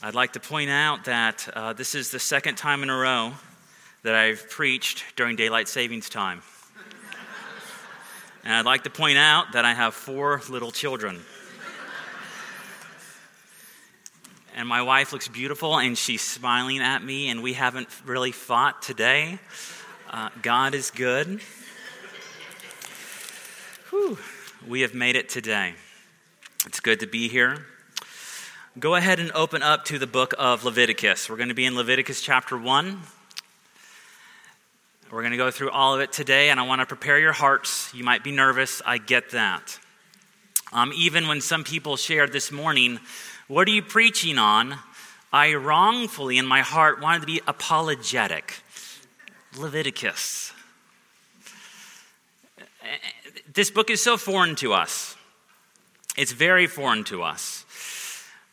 I'd like to point out that uh, this is the second time in a row that I've preached during daylight savings time. and I'd like to point out that I have four little children. and my wife looks beautiful and she's smiling at me, and we haven't really fought today. Uh, God is good. Whew we have made it today. It's good to be here. Go ahead and open up to the book of Leviticus. We're going to be in Leviticus chapter 1. We're going to go through all of it today, and I want to prepare your hearts. You might be nervous, I get that. Um, even when some people shared this morning, What are you preaching on? I wrongfully, in my heart, wanted to be apologetic. Leviticus this book is so foreign to us. It's very foreign to us.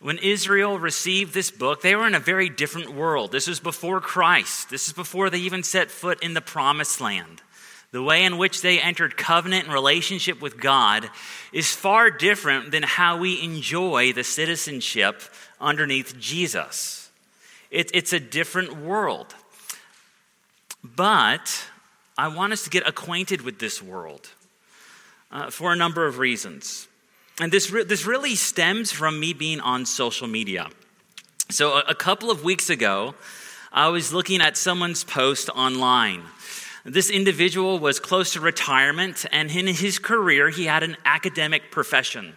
When Israel received this book, they were in a very different world. This was before Christ. This is before they even set foot in the promised land. The way in which they entered covenant and relationship with God is far different than how we enjoy the citizenship underneath Jesus. It, it's a different world. But I want us to get acquainted with this world uh, for a number of reasons. And this, re- this really stems from me being on social media. So, a, a couple of weeks ago, I was looking at someone's post online. This individual was close to retirement, and in his career, he had an academic profession.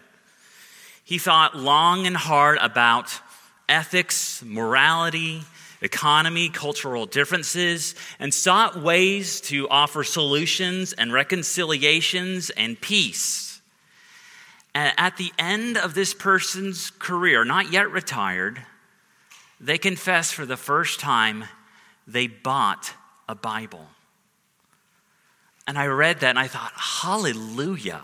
He thought long and hard about ethics, morality, economy, cultural differences, and sought ways to offer solutions and reconciliations and peace. At the end of this person's career, not yet retired, they confess for the first time they bought a Bible. And I read that and I thought, hallelujah.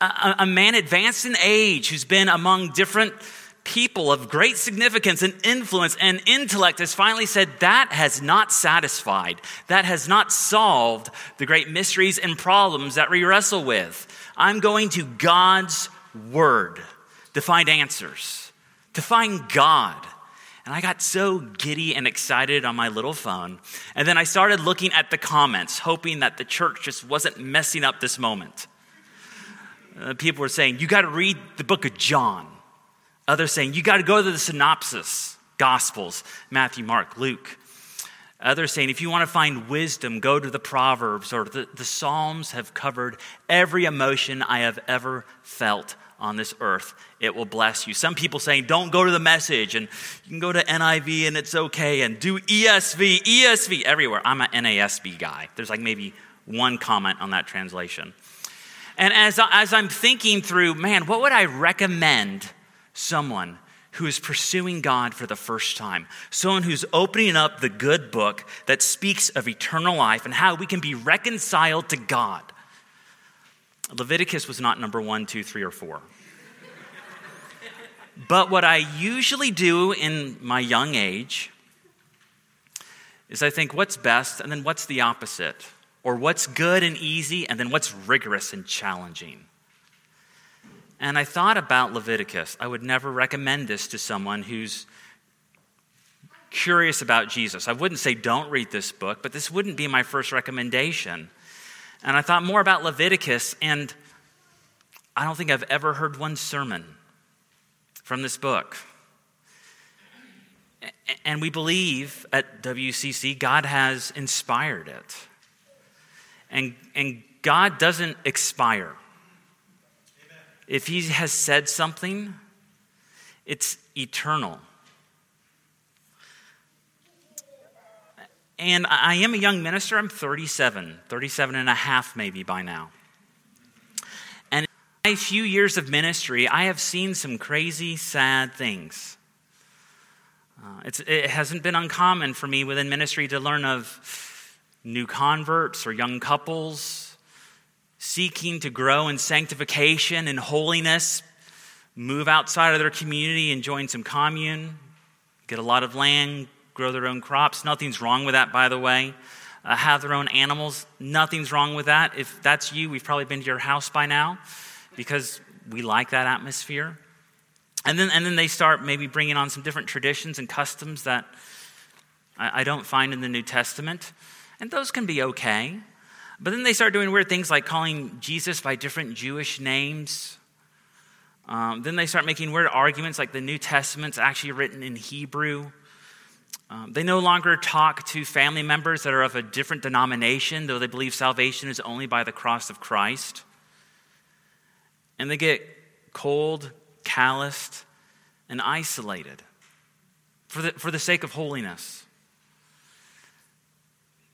A, a man advanced in age who's been among different people of great significance and influence and intellect has finally said that has not satisfied, that has not solved the great mysteries and problems that we wrestle with. I'm going to God's Word to find answers, to find God. And I got so giddy and excited on my little phone. And then I started looking at the comments, hoping that the church just wasn't messing up this moment. Uh, people were saying, You got to read the book of John. Others saying, you got to go to the synoptic, Gospels, Matthew, Mark, Luke. Others saying, if you want to find wisdom, go to the Proverbs or the, the Psalms have covered every emotion I have ever felt on this earth. It will bless you. Some people saying, don't go to the message and you can go to NIV and it's okay and do ESV, ESV everywhere. I'm an NASB guy. There's like maybe one comment on that translation. And as, as I'm thinking through, man, what would I recommend someone who is pursuing God for the first time, someone who's opening up the good book that speaks of eternal life and how we can be reconciled to God. Leviticus was not number one, two, three, or four. but what I usually do in my young age is I think what's best and then what's the opposite, or what's good and easy and then what's rigorous and challenging. And I thought about Leviticus. I would never recommend this to someone who's curious about Jesus. I wouldn't say don't read this book, but this wouldn't be my first recommendation. And I thought more about Leviticus, and I don't think I've ever heard one sermon from this book. And we believe at WCC God has inspired it. And, and God doesn't expire. If he has said something, it's eternal. And I am a young minister. I'm 37, 37 and a half maybe by now. And in my few years of ministry, I have seen some crazy, sad things. Uh, it hasn't been uncommon for me within ministry to learn of new converts or young couples seeking to grow in sanctification and holiness, move outside of their community and join some commune, get a lot of land, grow their own crops. Nothing's wrong with that, by the way. Uh, have their own animals. Nothing's wrong with that. If that's you, we've probably been to your house by now because we like that atmosphere. And then, and then they start maybe bringing on some different traditions and customs that I, I don't find in the New Testament. And those can be okay. But then they start doing weird things like calling Jesus by different Jewish names. Um, then they start making weird arguments like the New Testament's actually written in Hebrew. Um, they no longer talk to family members that are of a different denomination, though they believe salvation is only by the cross of Christ. And they get cold, calloused, and isolated for the, for the sake of holiness.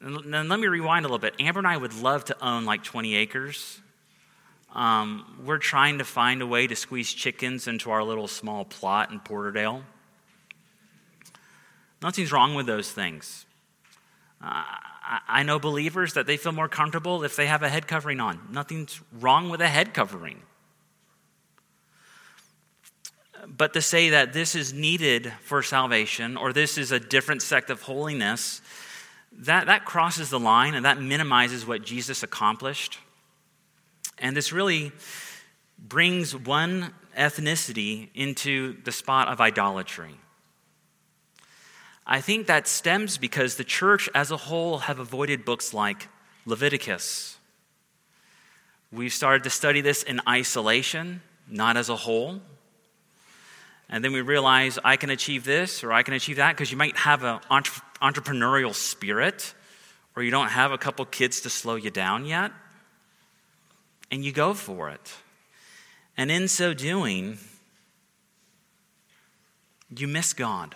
And let me rewind a little bit. Amber and I would love to own like 20 acres. Um, we're trying to find a way to squeeze chickens into our little small plot in Porterdale. Nothing's wrong with those things. Uh, I know believers that they feel more comfortable if they have a head covering on. Nothing's wrong with a head covering. But to say that this is needed for salvation or this is a different sect of holiness that, that crosses the line and that minimizes what Jesus accomplished. And this really brings one ethnicity into the spot of idolatry. I think that stems because the church as a whole have avoided books like Leviticus. We've started to study this in isolation, not as a whole. And then we realize I can achieve this or I can achieve that because you might have an entre- entrepreneurial spirit or you don't have a couple kids to slow you down yet. And you go for it. And in so doing, you miss God.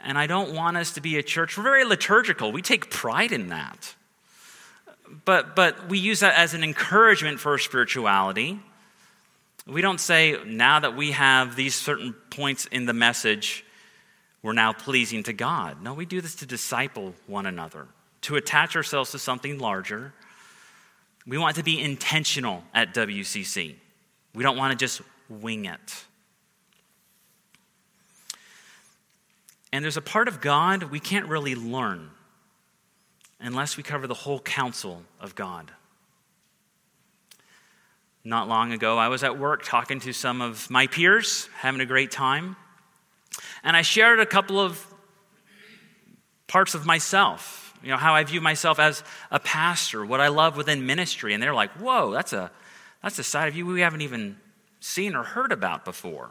And I don't want us to be a church, we're very liturgical. We take pride in that. But, but we use that as an encouragement for spirituality. We don't say, now that we have these certain points in the message, we're now pleasing to God. No, we do this to disciple one another, to attach ourselves to something larger. We want to be intentional at WCC. We don't want to just wing it. And there's a part of God we can't really learn unless we cover the whole counsel of God. Not long ago, I was at work talking to some of my peers, having a great time. And I shared a couple of parts of myself, you know, how I view myself as a pastor, what I love within ministry. And they're like, whoa, that's a, that's a side of you we haven't even seen or heard about before.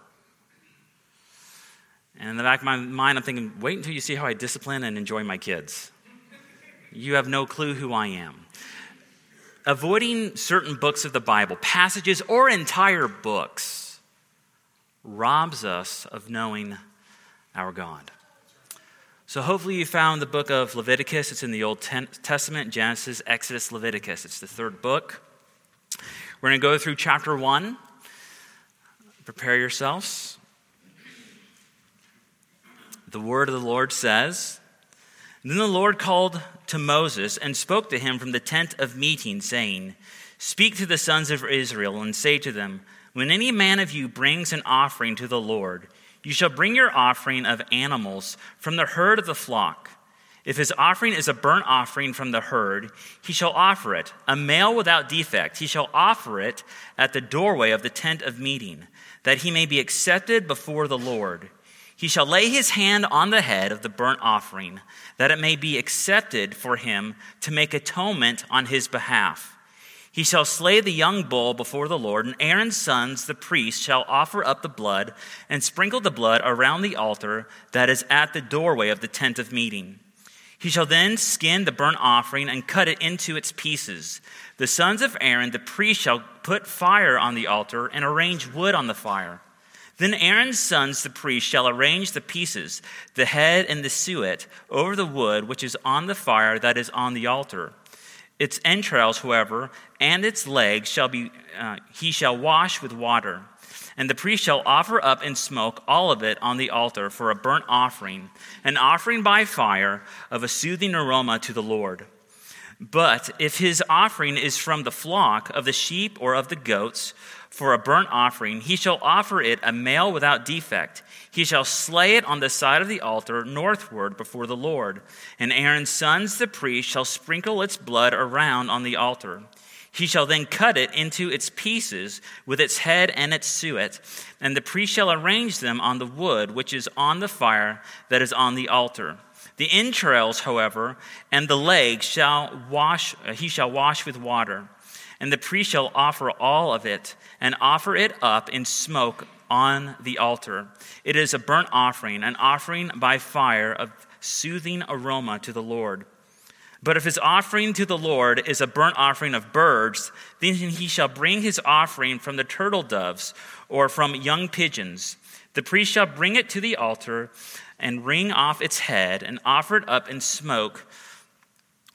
And in the back of my mind, I'm thinking, wait until you see how I discipline and enjoy my kids. You have no clue who I am avoiding certain books of the Bible, passages or entire books, robs us of knowing our God. So, hopefully, you found the book of Leviticus. It's in the Old Testament Genesis, Exodus, Leviticus. It's the third book. We're going to go through chapter one. Prepare yourselves. The word of the Lord says, Then the Lord called to Moses and spoke to him from the tent of meeting, saying, Speak to the sons of Israel and say to them, When any man of you brings an offering to the Lord, you shall bring your offering of animals from the herd of the flock. If his offering is a burnt offering from the herd, he shall offer it, a male without defect. He shall offer it at the doorway of the tent of meeting, that he may be accepted before the Lord. He shall lay his hand on the head of the burnt offering, that it may be accepted for him to make atonement on his behalf. He shall slay the young bull before the Lord, and Aaron's sons, the priests, shall offer up the blood and sprinkle the blood around the altar that is at the doorway of the tent of meeting. He shall then skin the burnt offering and cut it into its pieces. The sons of Aaron, the priest, shall put fire on the altar and arrange wood on the fire. Then Aaron's sons, the priests, shall arrange the pieces, the head and the suet, over the wood which is on the fire that is on the altar. Its entrails, however, and its legs shall be, uh, he shall wash with water. And the priest shall offer up in smoke all of it on the altar for a burnt offering, an offering by fire of a soothing aroma to the Lord. But if his offering is from the flock of the sheep or of the goats for a burnt offering, he shall offer it a male without defect. He shall slay it on the side of the altar northward before the Lord. And Aaron's sons, the priests, shall sprinkle its blood around on the altar. He shall then cut it into its pieces with its head and its suet, and the priest shall arrange them on the wood which is on the fire that is on the altar. The entrails, however, and the legs shall wash, he shall wash with water. And the priest shall offer all of it, and offer it up in smoke on the altar. It is a burnt offering, an offering by fire of soothing aroma to the Lord. But if his offering to the Lord is a burnt offering of birds, then he shall bring his offering from the turtle doves or from young pigeons. The priest shall bring it to the altar and wring off its head and offer it up in smoke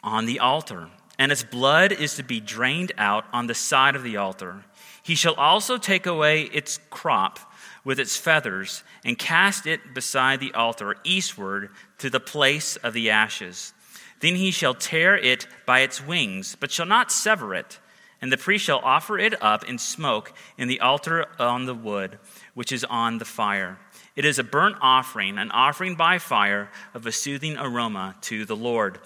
on the altar. And its blood is to be drained out on the side of the altar. He shall also take away its crop with its feathers and cast it beside the altar eastward to the place of the ashes. Then he shall tear it by its wings, but shall not sever it. And the priest shall offer it up in smoke in the altar on the wood, which is on the fire. It is a burnt offering, an offering by fire of a soothing aroma to the Lord.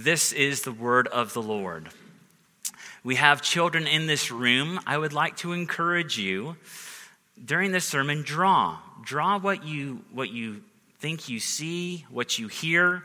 This is the word of the Lord. We have children in this room. I would like to encourage you during this sermon draw. Draw what you what you think you see, what you hear.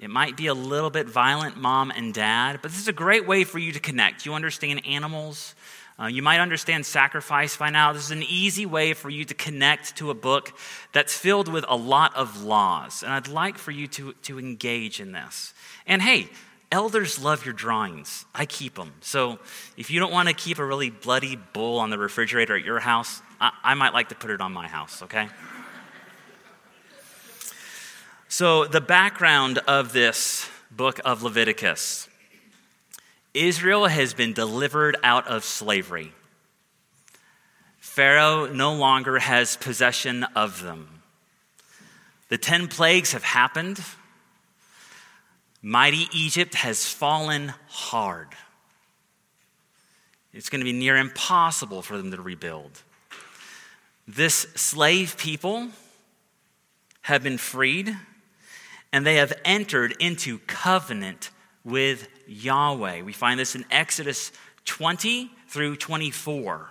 It might be a little bit violent, mom and dad, but this is a great way for you to connect. You understand animals. Uh, you might understand sacrifice by now. This is an easy way for you to connect to a book that's filled with a lot of laws. And I'd like for you to, to engage in this. And hey, elders love your drawings. I keep them. So if you don't want to keep a really bloody bull on the refrigerator at your house, I, I might like to put it on my house, okay? So, the background of this book of Leviticus Israel has been delivered out of slavery. Pharaoh no longer has possession of them. The 10 plagues have happened. Mighty Egypt has fallen hard. It's going to be near impossible for them to rebuild. This slave people have been freed and they have entered into covenant with Yahweh. We find this in Exodus 20 through 24.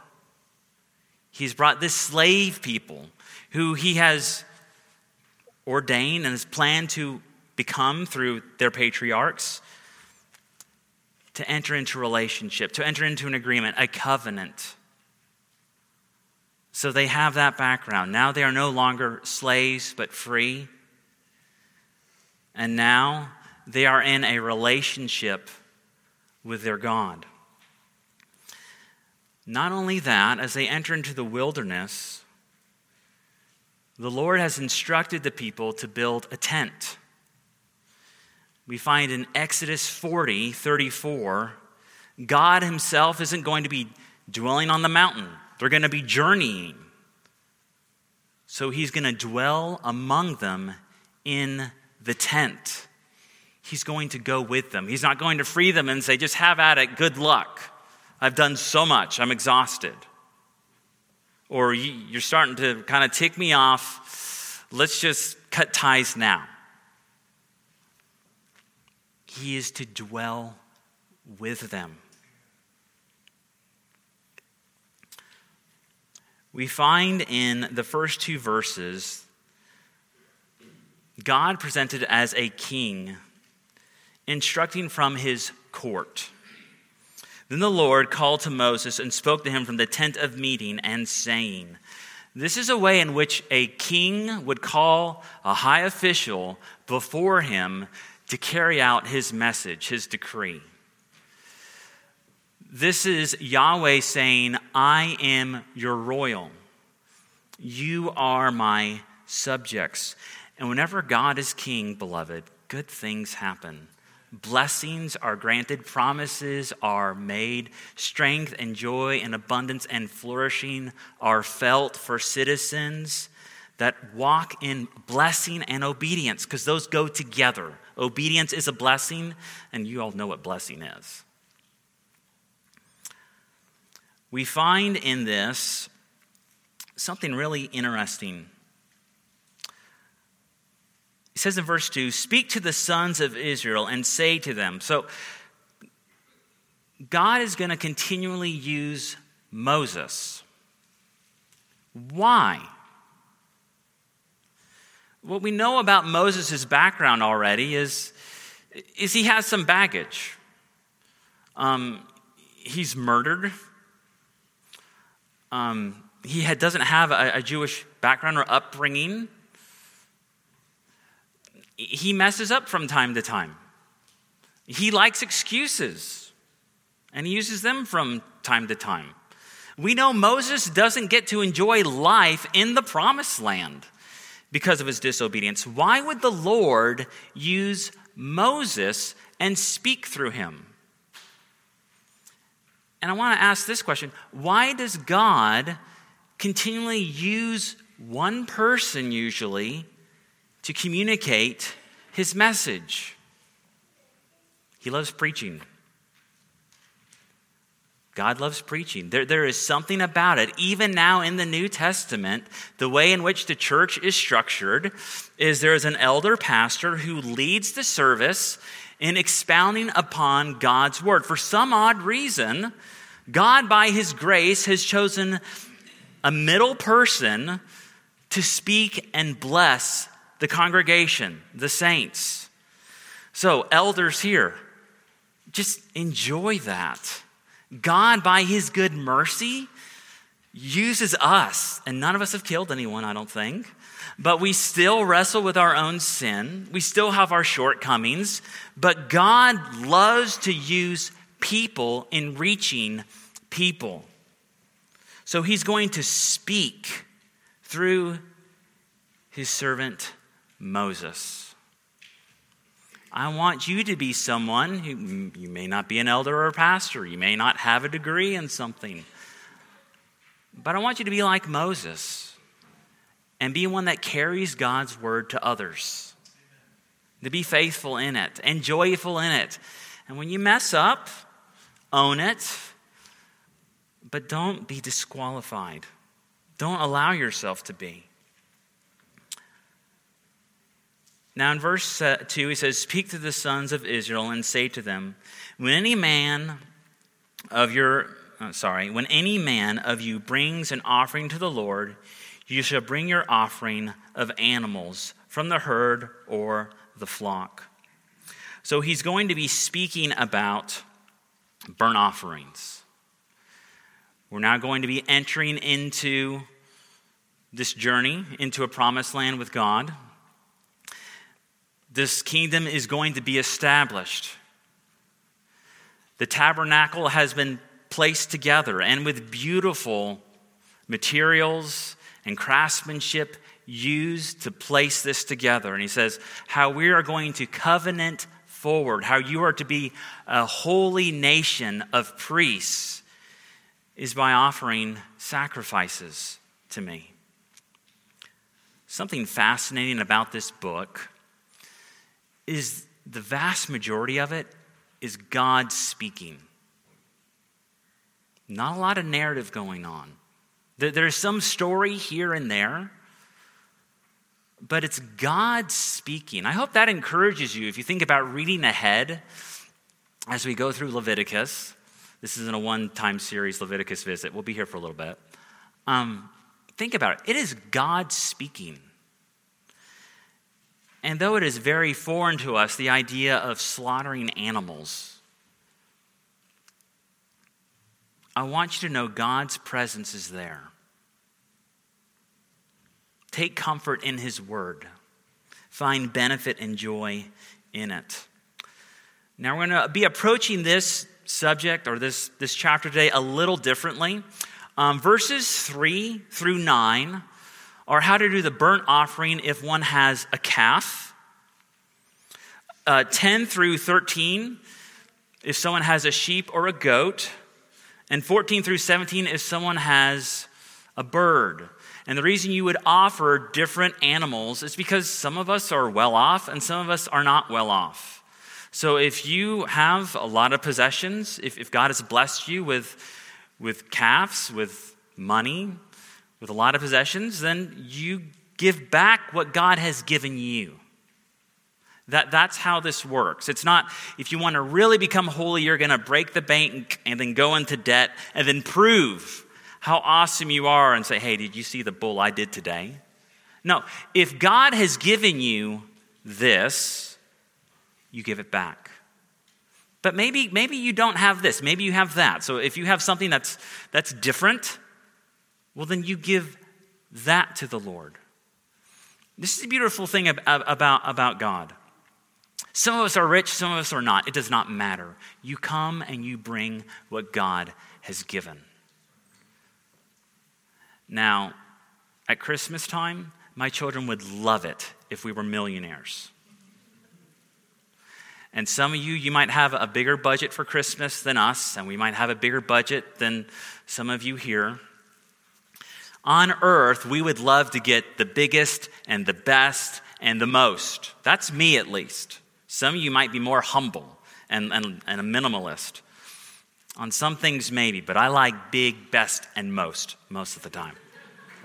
He's brought this slave people who he has ordained and has planned to become through their patriarchs to enter into relationship, to enter into an agreement, a covenant. So they have that background. Now they are no longer slaves, but free. And now they are in a relationship with their God. Not only that, as they enter into the wilderness, the Lord has instructed the people to build a tent. We find in Exodus 40 34, God Himself isn't going to be dwelling on the mountain, they're going to be journeying. So He's going to dwell among them in the tent. He's going to go with them. He's not going to free them and say, just have at it, good luck. I've done so much, I'm exhausted. Or you're starting to kind of tick me off. Let's just cut ties now. He is to dwell with them. We find in the first two verses God presented as a king, instructing from his court. Then the Lord called to Moses and spoke to him from the tent of meeting and saying, This is a way in which a king would call a high official before him to carry out his message, his decree. This is Yahweh saying, I am your royal. You are my subjects. And whenever God is king, beloved, good things happen. blessings are granted, promises are made, strength and joy and abundance and flourishing are felt for citizens that walk in blessing and obedience, because those go together. Obedience is a blessing, and you all know what blessing is. We find in this something really interesting. He says in verse 2 Speak to the sons of Israel and say to them. So, God is going to continually use Moses. Why? What we know about Moses' background already is, is he has some baggage. Um, he's murdered. Um, he had, doesn't have a, a Jewish background or upbringing he messes up from time to time. He likes excuses, and he uses them from time to time. We know Moses doesn't get to enjoy life in the promised land because of his disobedience. Why would the Lord use Moses and speak through him? And I want to ask this question why does God continually use one person, usually, to communicate his message. He loves preaching. God loves preaching. There, there is something about it. Even now in the New Testament, the way in which the church is structured is there is an elder pastor who leads the service in expounding upon God's word. For some odd reason, God, by his grace, has chosen a middle person to speak and bless the congregation, the saints. So, elders here, just enjoy that. God, by his good mercy, uses us, and none of us have killed anyone, I don't think. But we still wrestle with our own sin. We still have our shortcomings. But God loves to use people in reaching people. So he's going to speak through his servant Moses. I want you to be someone who mm, you may not be an elder or a pastor, you may not have a degree in something, but I want you to be like Moses and be one that carries God's word to others, to be faithful in it and joyful in it. And when you mess up, own it, but don't be disqualified. Don't allow yourself to be. Now, in verse uh, 2, he says, Speak to the sons of Israel and say to them, When any man of your, uh, sorry, when any man of you brings an offering to the Lord, you shall bring your offering of animals from the herd or the flock. So he's going to be speaking about burnt offerings. We're now going to be entering into this journey into a promised land with God this kingdom is going to be established. The tabernacle has been placed together and with beautiful materials and craftsmanship used to place this together. And he says, How we are going to covenant forward, how you are to be a holy nation of priests, is by offering sacrifices to me. Something fascinating about this book is the vast majority of it is God speaking. Not a lot of narrative going on. There's some story here and there, but it's God speaking. I hope that encourages you if you think about reading ahead as we go through Leviticus. This isn't a one time series Leviticus visit, we'll be here for a little bit. Um, think about it. It is God speaking. And though it is very foreign to us, the idea of slaughtering animals, I want you to know God's presence is there. Take comfort in His Word, find benefit and joy in it. Now, we're going to be approaching this subject or this, this chapter today a little differently. Um, verses 3 through 9 or how to do the burnt offering if one has a calf. uh, 10 through 13, if someone has a sheep or a goat. And 14 through 17, if someone has a bird. And the reason you would offer different animals is because some of us are well off and some of us are not well off. So if you have a lot of possessions, if, if God has blessed you with, with calves, with money, with a lot of possessions, then you give back what God has given you. That, that's how this works. It's not if you want to really become holy, you're going to break the bank and then go into debt and then prove how awesome you are and say, hey, did you see the bull I did today? No, if God has given you this, you give it back. But maybe, maybe you don't have this. Maybe you have that. So if you have something that's, that's different, well, then you give that to the Lord. This is a beautiful thing about, about God. Some of us are rich, some of us are not. It does not matter. You come and you bring what God has given. Now, at Christmas time, my children would love it if we were millionaires. And some of you, you might have a bigger budget for Christmas than us, and we might have a bigger budget than some of you here. On earth, we would love to get the biggest and the best and the most. That's me, at least. Some of you might be more humble and, and, and a minimalist. On some things, maybe, but I like big, best, and most most of the time.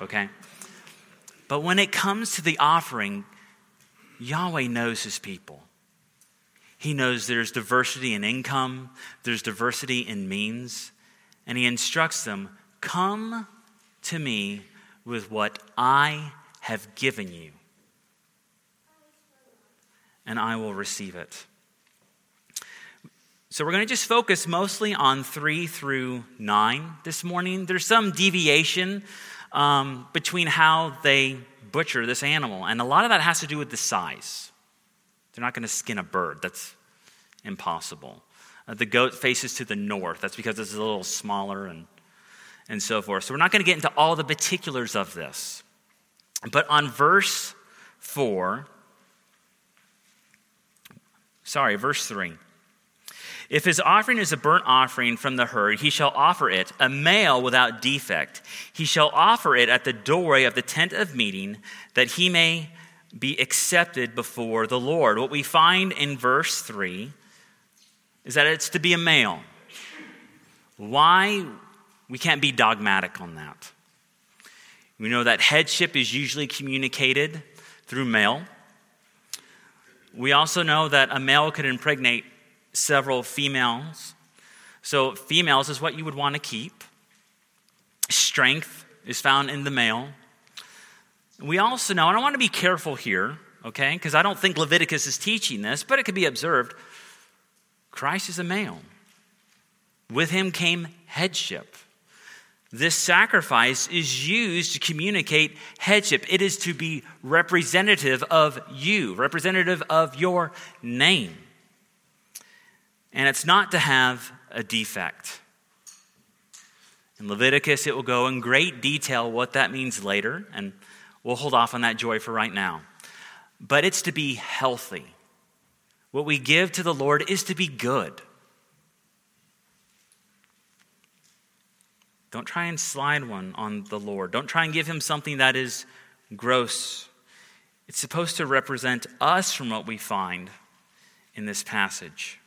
Okay? But when it comes to the offering, Yahweh knows his people. He knows there's diversity in income, there's diversity in means, and he instructs them come to me with what I have given you and I will receive it. So, we're going to just focus mostly on 3 through 9 this morning. There's some deviation um, between how they butcher this animal, and a lot of that has to do with the size. They're not going to skin a bird, that's impossible. Uh, the goat faces to the north, that's because it's a little smaller and, and so forth. So, we're not going to get into all the particulars of this. But on verse 4, Sorry, verse 3. If his offering is a burnt offering from the herd, he shall offer it, a male without defect. He shall offer it at the doorway of the tent of meeting, that he may be accepted before the Lord. What we find in verse 3 is that it's to be a male. Why? We can't be dogmatic on that. We know that headship is usually communicated through male. We also know that a male could impregnate several females. So, females is what you would want to keep. Strength is found in the male. We also know, and I want to be careful here, okay, because I don't think Leviticus is teaching this, but it could be observed Christ is a male. With him came headship. This sacrifice is used to communicate headship. It is to be representative of you, representative of your name. And it's not to have a defect. In Leviticus, it will go in great detail what that means later, and we'll hold off on that joy for right now. But it's to be healthy. What we give to the Lord is to be good. Don't try and slide one on the Lord. Don't try and give him something that is gross. It's supposed to represent us from what we find in this passage.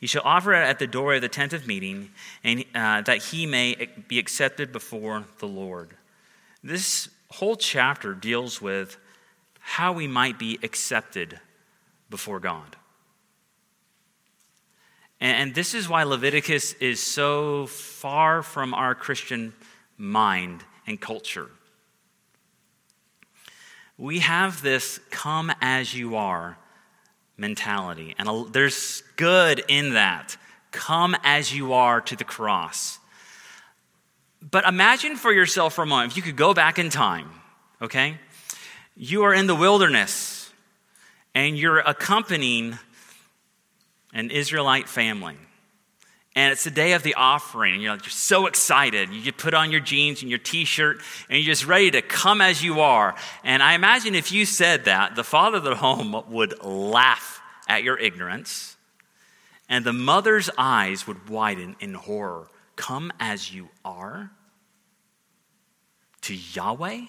He shall offer it at the door of the tent of meeting, and uh, that he may be accepted before the Lord. This whole chapter deals with how we might be accepted before God. And, this is why Leviticus is so far from our Christian mind and culture. We have this come as you are mentality, and there's good in that. Come as you are to the cross. But imagine for yourself for a moment, if you could go back in time, okay? You are in the wilderness and you're accompanying an Israelite family. and it's the day of the offering. And you're, like, you're so excited. You put on your jeans and your t shirt, and you're just ready to come as you are. And I imagine if you said that, the father of the home would laugh at your ignorance, and the mother's eyes would widen in horror. Come as you are? To Yahweh?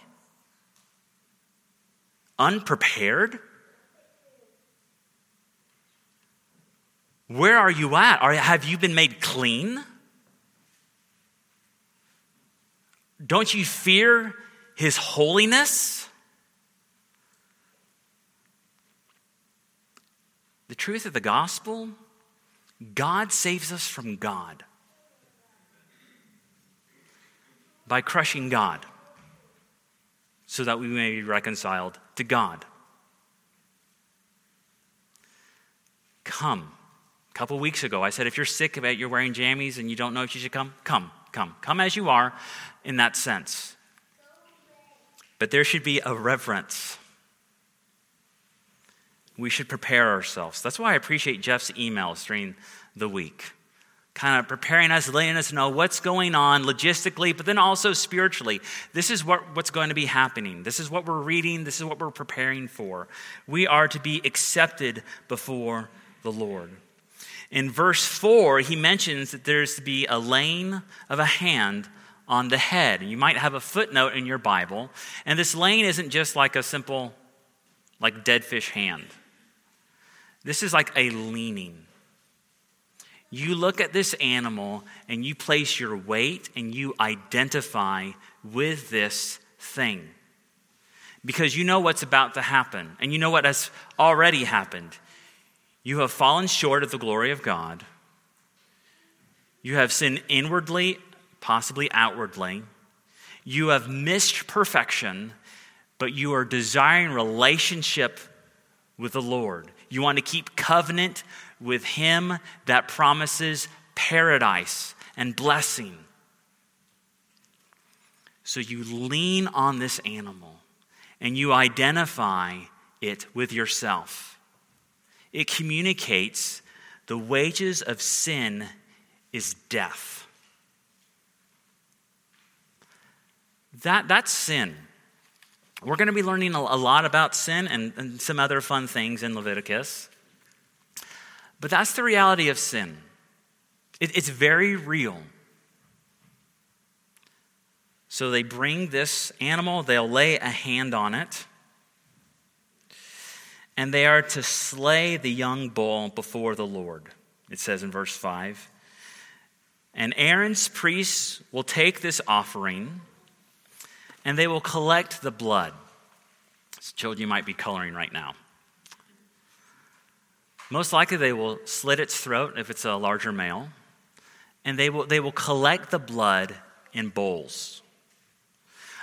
Unprepared? Where are you at? Are, have you been made clean? Don't you fear his holiness? The truth of the gospel God saves us from God by crushing God so that we may be reconciled to God. Come a couple weeks ago, I said, if you're sick about you're wearing jammies and you don't know if you should come, come, come. Come as you are in that sense. But there should be a reverence. We should prepare ourselves. That's why I appreciate Jeff's emails during the week. Kind of preparing us, letting us know what's going on logistically, but then also spiritually. This is what, what's going to be happening. This is what we're reading. This is what we're preparing for. We are to be accepted before the Lord. In verse 4, he mentions that there's to be a laying of a hand on the head. You might have a footnote in your Bible, and this laying isn't just like a simple, like dead fish hand. This is like a leaning. You look at this animal and you place your weight and you identify with this thing because you know what's about to happen and you know what has already happened. You have fallen short of the glory of God. You have sinned inwardly, possibly outwardly. You have missed perfection, but you are desiring relationship with the Lord. You want to keep covenant with Him that promises paradise and blessing. So you lean on this animal and you identify it with yourself it communicates the wages of sin is death. That, that's sin. We're going to be learning a, lot about sin and, and some other fun things in Leviticus. But that's the reality of sin. It, it's very real. So they bring this animal, they'll lay a hand on it and they are to slay the young bull before the Lord. It says in verse 5. And Aaron's priests will take this offering and they will collect the blood. children you might be coloring right now. Most likely they will slit its throat if it's a larger male, and they will, they will collect the blood in bowls.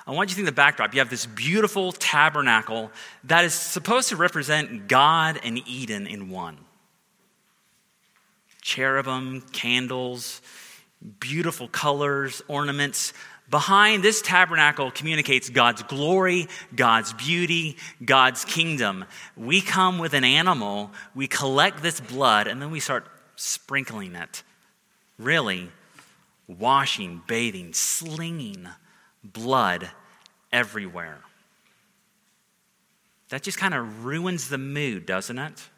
I want you to think the backdrop. You have this beautiful tabernacle that is supposed to represent God and Eden in one. Cherubim, candles, beautiful colors, ornaments. Behind this tabernacle communicates God's glory, God's beauty, God's kingdom. We come with an animal, we collect this blood, and then we start sprinkling it. Really, washing, bathing, slinging blood everywhere. That just kind of ruins the mood, doesn't it?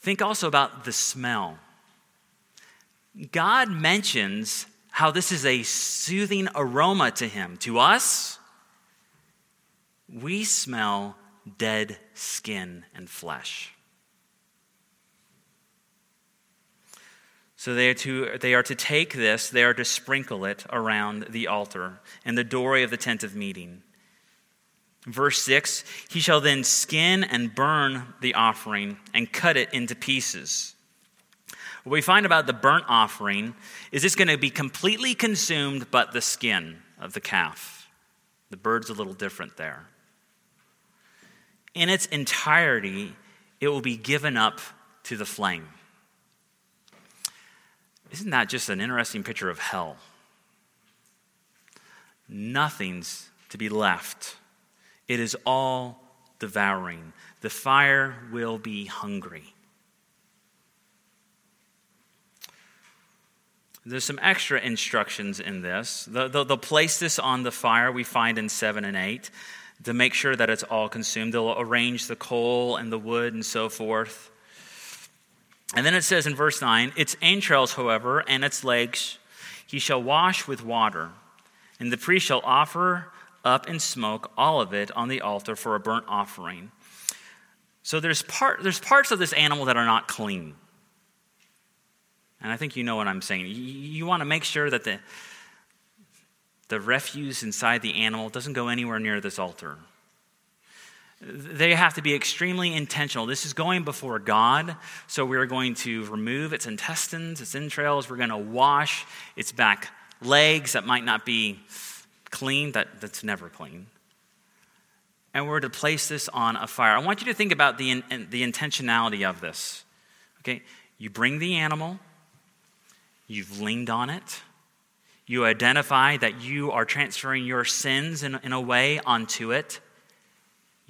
Think also about the smell. God mentions how this is a soothing aroma to him. To us, we smell dead skin and flesh. So they are, to, they are to take this, they are to sprinkle it around the altar and the doorway of the tent of meeting. Verse 6 He shall then skin and burn the offering and cut it into pieces. What we find about the burnt offering is it's going to be completely consumed but the skin of the calf. The bird's a little different there. In its entirety, it will be given up to the flame. Isn't that just an interesting picture of hell? Nothing's to be left, it is all devouring. The fire will be hungry. There's some extra instructions in this. They'll, they'll, place this on the fire, we find in 7 and 8, to make sure that it's all consumed. They'll arrange the coal and the wood and so forth. And then it says in verse 9, its entrails, however, and its legs he shall wash with water, and the priest shall offer up in smoke all of it on the altar for a burnt offering. So there's, part, there's parts of this animal that are not clean. And I think you know what I'm saying. You, you want to make sure that the, the refuse inside the animal doesn't go anywhere near this altar. They have to be extremely intentional. This is going before God, so we're going to remove its intestines, its entrails. We're going to wash its back legs that might not be clean, that, that's never clean. And we're to place this on a fire. I want you to think about the, the intentionality of this. Okay? You bring the animal, you've leaned on it, you identify that you are transferring your sins in, in a way onto it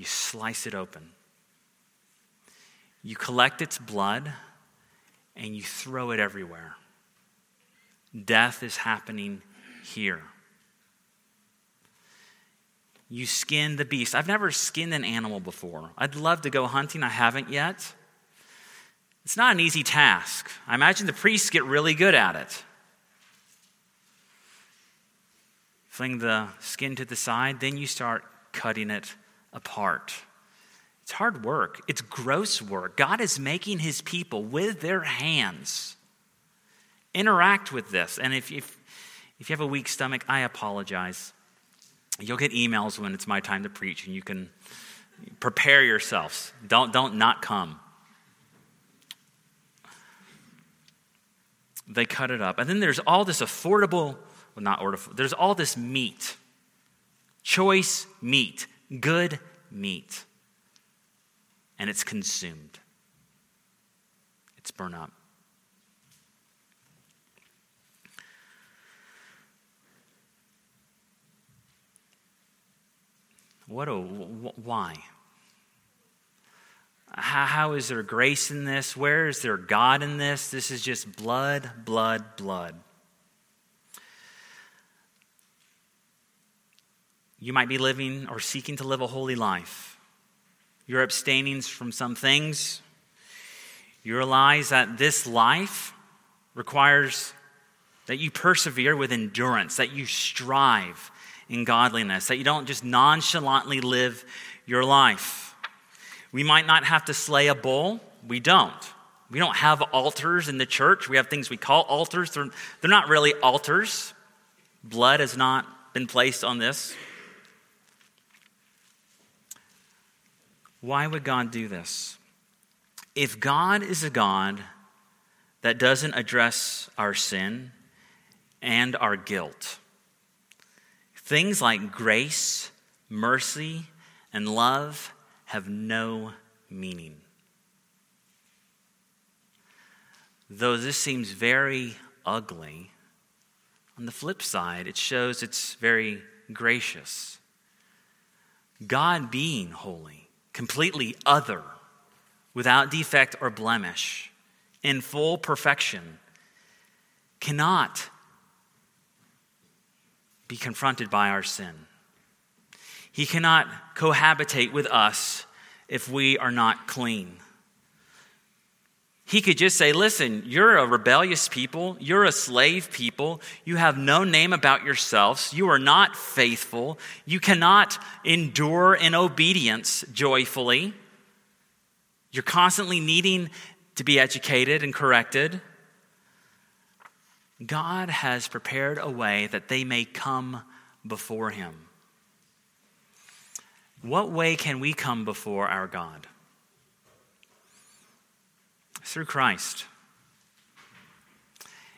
you slice it open. You collect its blood and you throw it everywhere. Death is happening here. You skin the beast. I've never skinned an animal before. I'd love to go hunting. I haven't yet. It's not an easy task. I imagine the priests get really good at it. Fling the skin to the side, then you start cutting it apart. It's hard work, it's gross work. God is making his people with their hands interact with this. And if, if, if you have a weak stomach, I apologize. You'll get emails when it's my time to preach, and you can prepare yourselves. Don't, don't not come. They cut it up. And then there's all this affordable, well, not affordable, there's all this meat, choice meat good meat, and it's consumed. It's burned up. What a, why? How, how is there grace in this? Where is there God in this? This is just blood, blood, blood. You might be living or seeking to live a holy life. You're abstaining from some things. You realize that this life requires that you persevere with endurance, that you strive in godliness, that you don't just nonchalantly live your life. We might not have to slay a bull, we don't. We don't have altars in the church. We have things we call altars. They're, they're not really altars. Blood has not been placed on this. Why would God do this? If God is a God that doesn't address our sin and our guilt, things like grace, mercy, and love have no meaning. Though this seems very ugly, on the flip side, it shows it's very gracious. God being holy completely other, without defect or blemish, in full perfection, cannot be confronted by our sin. He cannot cohabitate with us if we are not clean. He could just say, Listen, you're a rebellious people. You're a slave people. You have no name about yourselves. You are not faithful. You cannot endure in obedience joyfully. You're constantly needing to be educated and corrected. God has prepared a way that they may come before Him. What way can we come before our God? Through Christ.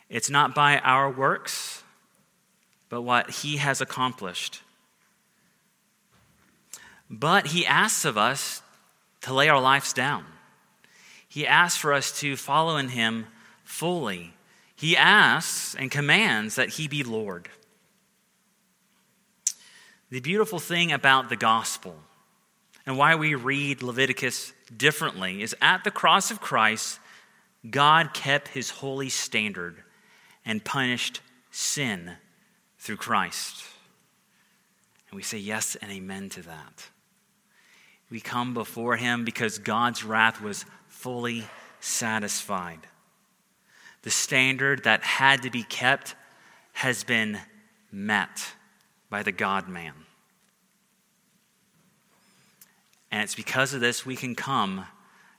It's not by our works, but what He has accomplished. But He asks of us to lay our lives down. He asks for us to follow in Him fully. He asks and commands that He be Lord. The beautiful thing about the gospel and why we read Leviticus differently is at the cross of Christ, God kept his holy standard and punished sin through Christ. And we say yes and amen to that. We come before him because God's wrath was fully satisfied. The standard that had to be kept has been met by the God man. And it's because of this we can come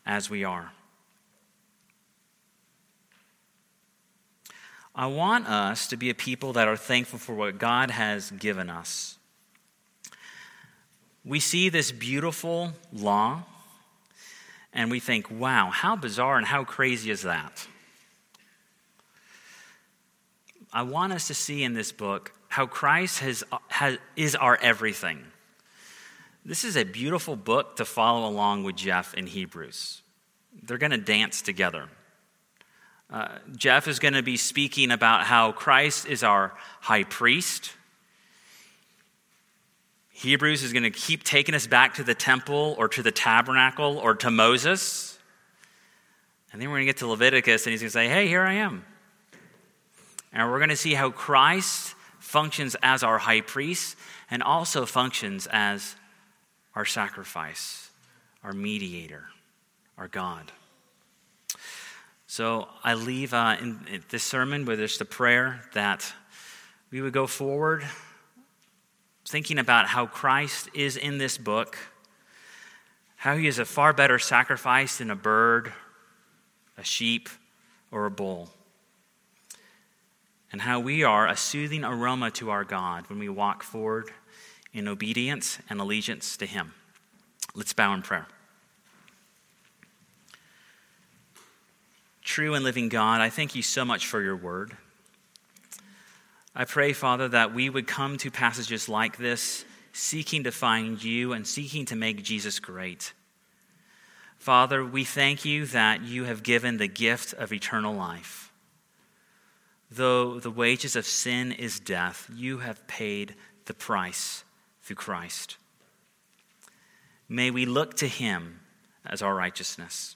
as we are. I want us to be a people that are thankful for what God has given us. We see this beautiful law and we think, wow, how bizarre and how crazy is that? I want us to see in this book how Christ has, uh, has, is our everything. This is a beautiful book to follow along with Jeff in Hebrews. They're going to dance together. Uh, Jeff is going to be speaking about how Christ is our high priest. Hebrews is going to keep taking us back to the temple or to the tabernacle or to Moses. And then we're going to get to Leviticus and he's going to say, Hey, here I am. And we're going to see how Christ functions as our high priest and also functions as our sacrifice, our mediator, our God. So I leave uh, in, in this sermon with just a prayer that we would go forward thinking about how Christ is in this book, how he is a far better sacrifice than a bird, a sheep, or a bull, and how we are a soothing aroma to our God when we walk forward in obedience and allegiance to him. Let's bow in prayer. True and living God, I thank you so much for your word. I pray, Father, that we would come to passages like this seeking to find you and seeking to make Jesus great. Father, we thank you that you have given the gift of eternal life. Though the wages of sin is death, you have paid the price through Christ. May we look to him as our righteousness.